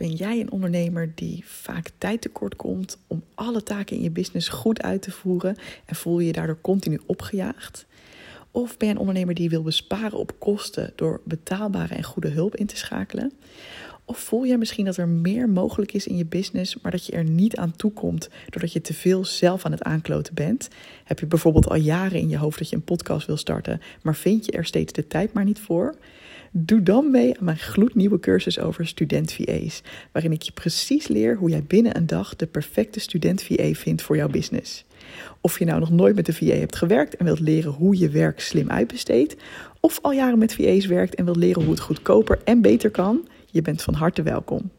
Ben jij een ondernemer die vaak tijd tekort komt om alle taken in je business goed uit te voeren en voel je je daardoor continu opgejaagd? Of ben je een ondernemer die wil besparen op kosten door betaalbare en goede hulp in te schakelen? Of voel jij misschien dat er meer mogelijk is in je business, maar dat je er niet aan toe komt doordat je te veel zelf aan het aankloten bent? Heb je bijvoorbeeld al jaren in je hoofd dat je een podcast wil starten, maar vind je er steeds de tijd maar niet voor? Doe dan mee aan mijn gloednieuwe cursus over student VA's, waarin ik je precies leer hoe jij binnen een dag de perfecte student VA vindt voor jouw business. Of je nou nog nooit met een VA hebt gewerkt en wilt leren hoe je werk slim uitbesteedt, of al jaren met VA's werkt en wilt leren hoe het goedkoper en beter kan, je bent van harte welkom.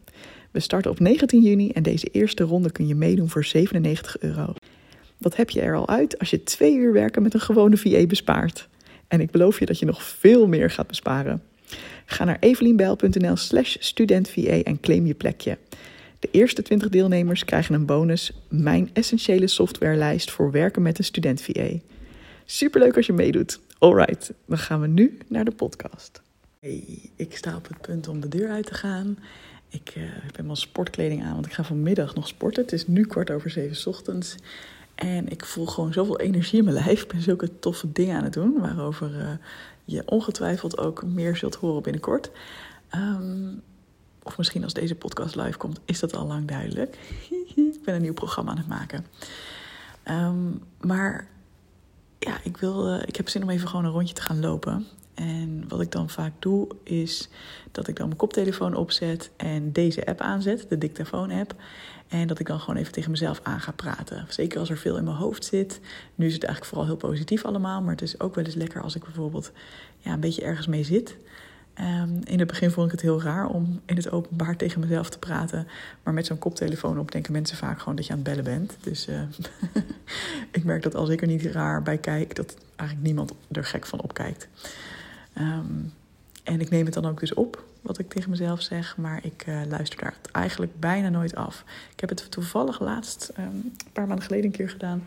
We starten op 19 juni en deze eerste ronde kun je meedoen voor 97 euro. Wat heb je er al uit als je twee uur werken met een gewone VA bespaart? En ik beloof je dat je nog veel meer gaat besparen. Ga naar evelienbijl.nl slash studentva en claim je plekje. De eerste 20 deelnemers krijgen een bonus, mijn essentiële softwarelijst voor werken met een student VA. Superleuk als je meedoet. Alright, dan gaan we nu naar de podcast. Hey, ik sta op het punt om de deur uit te gaan. Ik heb helemaal sportkleding aan, want ik ga vanmiddag nog sporten. Het is nu kwart over zeven ochtends. En ik voel gewoon zoveel energie in mijn lijf. Ik ben zulke toffe dingen aan het doen, waarover uh, je ongetwijfeld ook meer zult horen binnenkort. Um, of misschien als deze podcast live komt, is dat al lang duidelijk. ik ben een nieuw programma aan het maken. Um, maar ja, ik, wil, uh, ik heb zin om even gewoon een rondje te gaan lopen. En wat ik dan vaak doe, is dat ik dan mijn koptelefoon opzet en deze app aanzet, de dictafoon-app. En dat ik dan gewoon even tegen mezelf aan ga praten. Zeker als er veel in mijn hoofd zit. Nu is het eigenlijk vooral heel positief allemaal. Maar het is ook wel eens lekker als ik bijvoorbeeld ja, een beetje ergens mee zit. Um, in het begin vond ik het heel raar om in het openbaar tegen mezelf te praten. Maar met zo'n koptelefoon op denken mensen vaak gewoon dat je aan het bellen bent. Dus uh, ik merk dat als ik er niet raar bij kijk, dat eigenlijk niemand er gek van opkijkt. Um, en ik neem het dan ook dus op, wat ik tegen mezelf zeg, maar ik uh, luister daar eigenlijk bijna nooit af. Ik heb het toevallig laatst, um, een paar maanden geleden, een keer gedaan.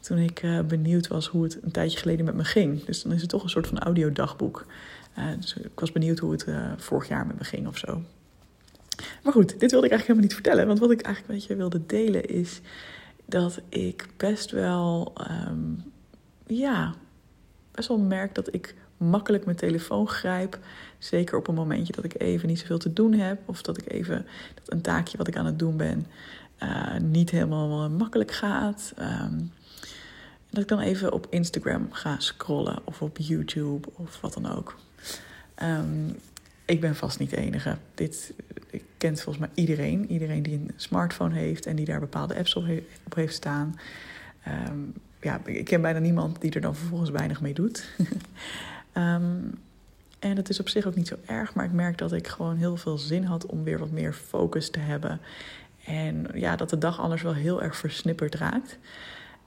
Toen ik uh, benieuwd was hoe het een tijdje geleden met me ging. Dus dan is het toch een soort van audiodagboek. Uh, dus ik was benieuwd hoe het vorig jaar met me ging of zo. Maar goed, dit wilde ik eigenlijk helemaal niet vertellen. Want wat ik eigenlijk met je wilde delen is dat ik best wel, um, ja, best wel merk dat ik makkelijk mijn telefoon grijp. Zeker op een momentje dat ik even niet zoveel te doen heb. Of dat ik even een taakje wat ik aan het doen ben uh, niet helemaal makkelijk gaat. Um, dat ik dan even op Instagram ga scrollen of op YouTube of wat dan ook. Um, ik ben vast niet de enige. Dit kent volgens mij iedereen. Iedereen die een smartphone heeft en die daar bepaalde apps op, he op heeft staan. Um, ja, ik ken bijna niemand die er dan vervolgens weinig mee doet. Um, en het is op zich ook niet zo erg, maar ik merk dat ik gewoon heel veel zin had om weer wat meer focus te hebben. En ja, dat de dag anders wel heel erg versnipperd raakt.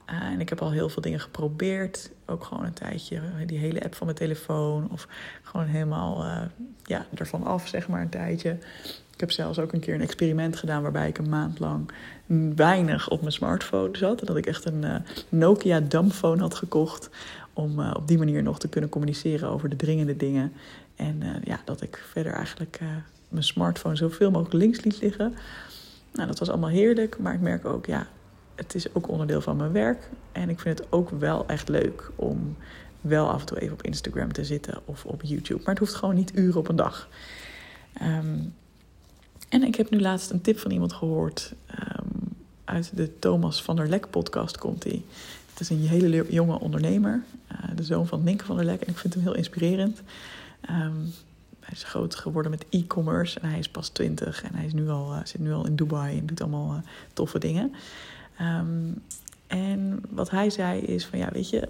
Uh, en ik heb al heel veel dingen geprobeerd. Ook gewoon een tijdje die hele app van mijn telefoon. Of gewoon helemaal uh, ja, ervan af, zeg maar, een tijdje. Ik heb zelfs ook een keer een experiment gedaan waarbij ik een maand lang weinig op mijn smartphone zat. Dat ik echt een uh, Nokia dumbphone had gekocht om uh, op die manier nog te kunnen communiceren over de dringende dingen. En uh, ja, dat ik verder eigenlijk uh, mijn smartphone zoveel mogelijk links liet liggen. Nou, dat was allemaal heerlijk, maar ik merk ook, ja, het is ook onderdeel van mijn werk. En ik vind het ook wel echt leuk om wel af en toe even op Instagram te zitten of op YouTube. Maar het hoeft gewoon niet uren op een dag. Um, en ik heb nu laatst een tip van iemand gehoord. Um, uit de Thomas van der Lek podcast komt hij. Het is een hele jonge ondernemer, de zoon van Ninke van der Lek. En ik vind hem heel inspirerend. Um, hij is groot geworden met e-commerce en hij is pas 20 en hij is nu al, uh, zit nu al in Dubai en doet allemaal uh, toffe dingen. Um, en wat hij zei is van ja, weet je,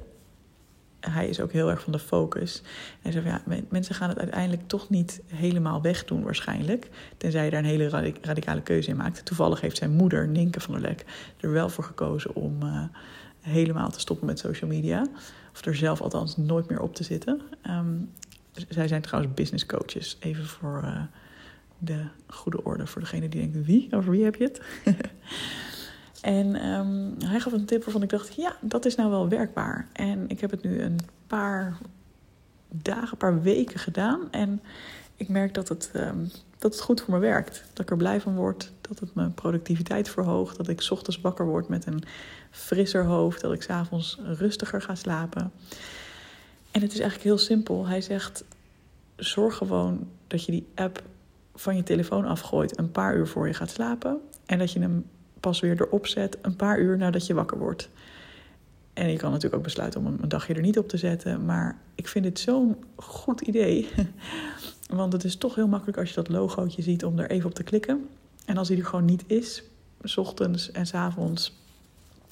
hij is ook heel erg van de focus. Hij zei van ja, mensen gaan het uiteindelijk toch niet helemaal wegdoen waarschijnlijk. Tenzij je daar een hele radicale keuze in maakt. Toevallig heeft zijn moeder, Ninke van der Lek, er wel voor gekozen om uh, helemaal te stoppen met social media. Of er zelf althans nooit meer op te zitten. Um, zij zijn trouwens business coaches. Even voor uh, de goede orde. Voor degene die denkt, wie? Over wie heb je het? en um, hij gaf een tip waarvan ik dacht, ja, dat is nou wel werkbaar. En ik heb het nu een paar dagen, een paar weken gedaan. En ik merk dat het, ehm, dat het goed voor me werkt. Dat ik er blij van word, dat het mijn productiviteit verhoogt, dat ik ochtends wakker word met een frisser hoofd, dat ik s'avonds rustiger ga slapen. En het is eigenlijk heel simpel. Hij zegt: zorg gewoon dat je die app van je telefoon afgooit een paar uur voor je gaat slapen. En dat je hem pas weer erop zet een paar uur nadat je wakker wordt. En je kan natuurlijk ook besluiten om een dagje er niet op te zetten. Maar ik vind het zo'n goed idee. Want het is toch heel makkelijk als je dat logootje ziet om er even op te klikken. En als hij er gewoon niet is, s ochtends en s avonds,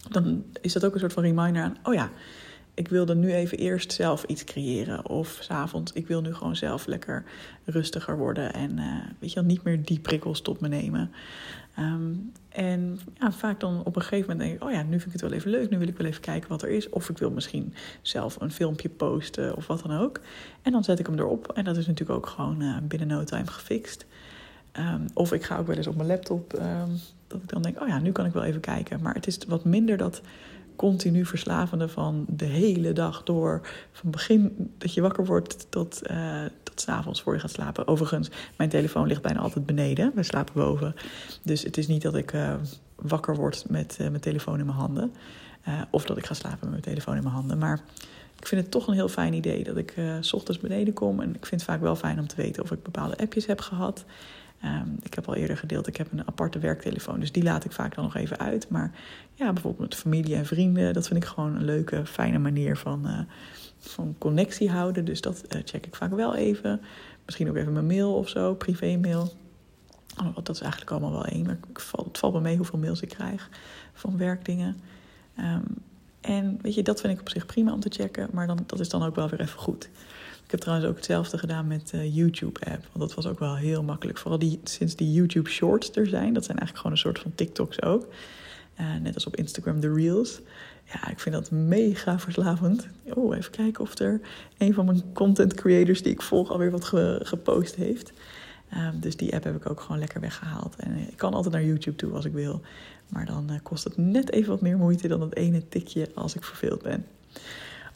dan is dat ook een soort van reminder aan: oh ja, ik wilde nu even eerst zelf iets creëren. Of s'avonds, ik wil nu gewoon zelf lekker rustiger worden. En uh, weet je wel, niet meer die prikkels tot me nemen. Um, en ja, vaak dan op een gegeven moment denk ik, oh ja, nu vind ik het wel even leuk. Nu wil ik wel even kijken wat er is. Of ik wil misschien zelf een filmpje posten of wat dan ook. En dan zet ik hem erop. En dat is natuurlijk ook gewoon uh, binnen no time gefixt. Um, of ik ga ook wel eens op mijn laptop, um, dat ik dan denk, oh ja, nu kan ik wel even kijken. Maar het is wat minder dat continu verslavende van de hele dag door. Van begin dat je wakker wordt tot, uh, tot s avonds voor je gaat slapen. Overigens, mijn telefoon ligt bijna altijd beneden. We slapen boven. Dus het is niet dat ik uh, wakker word met uh, mijn telefoon in mijn handen. of dat ik ga slapen met mijn telefoon in mijn handen. Maar ik vind het toch een heel fijn idee dat ik s ochtends beneden kom. En ik vind het vaak wel fijn om te weten of ik bepaalde appjes heb gehad. Um, ik heb al eerder gedeeld, ik heb een aparte werktelefoon, dus die laat ik vaak dan nog even uit. Maar ja, bijvoorbeeld met familie en vrienden, dat vind ik gewoon een leuke, fijne manier van, van connectie houden. Dus dat uh, check ik vaak wel even. Misschien ook even mijn mail of zo, privé-mail. Oh, dat is eigenlijk allemaal wel één. Maar het valt me mee hoeveel mails ik krijg van werkdingen. Um, en weet je, dat vind ik op zich prima om te checken, maar dan, dat is dan ook wel weer even goed. Ik heb trouwens ook hetzelfde gedaan met de uh, YouTube-app. Want dat was ook wel heel makkelijk. Vooral die, sinds die YouTube Shorts er zijn. Dat zijn eigenlijk gewoon een soort van TikToks ook. Uh, net als op Instagram de Reels. Ja, ik vind dat mega verslavend. Oh, even kijken of er een van mijn content creators die ik volg alweer wat ge gepost heeft. Uh, dus die app heb ik ook gewoon lekker weggehaald. En ik kan altijd naar YouTube toe als ik wil. Maar dan uh, kost het net even wat meer moeite dan dat ene tikje als ik verveeld ben.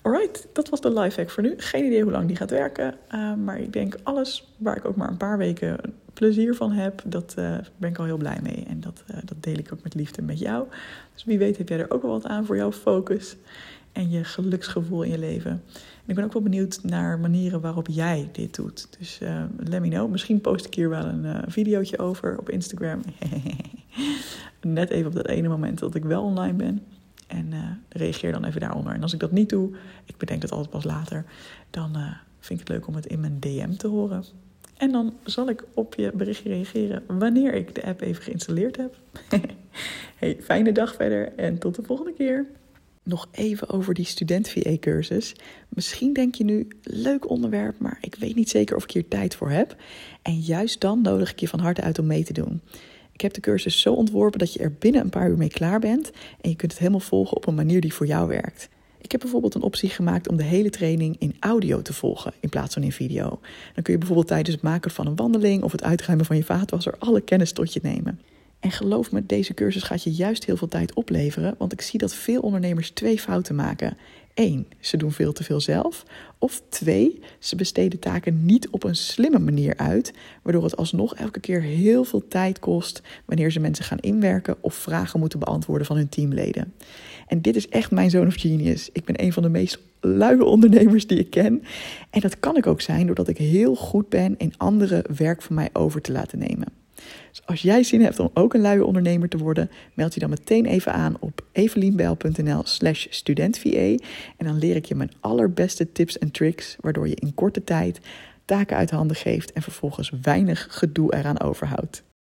Alright, dat was de life hack voor nu. Geen idee hoe lang die gaat werken. Uh, maar ik denk alles waar ik ook maar een paar weken plezier van heb, dat uh, ben ik al heel blij mee. En dat, uh, dat deel ik ook met liefde met jou. Dus wie weet heb jij er ook wel wat aan voor jouw focus en je geluksgevoel in je leven. En ik ben ook wel benieuwd naar manieren waarop jij dit doet. Dus let me know. Misschien post ik hier wel een videootje over op Instagram. Net even op dat ene moment dat ik wel online ben. En uh, reageer dan even daaronder. En als ik dat niet doe, ik bedenk dat altijd pas later, dan uh, vind ik het leuk om het in mijn DM te horen. En dan zal ik op je berichtje reageren wanneer ik de app even geïnstalleerd heb. hey, fijne dag verder en tot de volgende keer. Nog even over die student VA-cursus. Misschien denk je nu, leuk onderwerp, maar ik weet niet zeker of ik hier tijd voor heb. En juist dan nodig ik je van harte uit om mee te doen. Ik heb de cursus zo ontworpen dat je er binnen een paar uur mee klaar bent en je kunt het helemaal volgen op een manier die voor jou werkt. Ik heb bijvoorbeeld een optie gemaakt om de hele training in audio te volgen in plaats van in video. Dan kun je bijvoorbeeld tijdens het maken van een wandeling of het uitruimen van je vaatwasser alle kennis tot je nemen. En geloof me, deze cursus gaat je juist heel veel tijd opleveren, want ik zie dat veel ondernemers twee fouten maken. Eén, ze doen veel te veel zelf. Of twee, ze besteden taken niet op een slimme manier uit, waardoor het alsnog elke keer heel veel tijd kost wanneer ze mensen gaan inwerken of vragen moeten beantwoorden van hun teamleden. En dit is echt mijn zone of genius. Ik ben een van de meest luie ondernemers die ik ken. En dat kan ik ook zijn doordat ik heel goed ben in anderen werk van mij over te laten nemen. Dus als jij zin hebt om ook een luie ondernemer te worden, meld je dan meteen even aan op evelienbel.nl slash studentva. En dan leer ik je mijn allerbeste tips en tricks, waardoor je in korte tijd taken uit handen geeft en vervolgens weinig gedoe eraan overhoudt.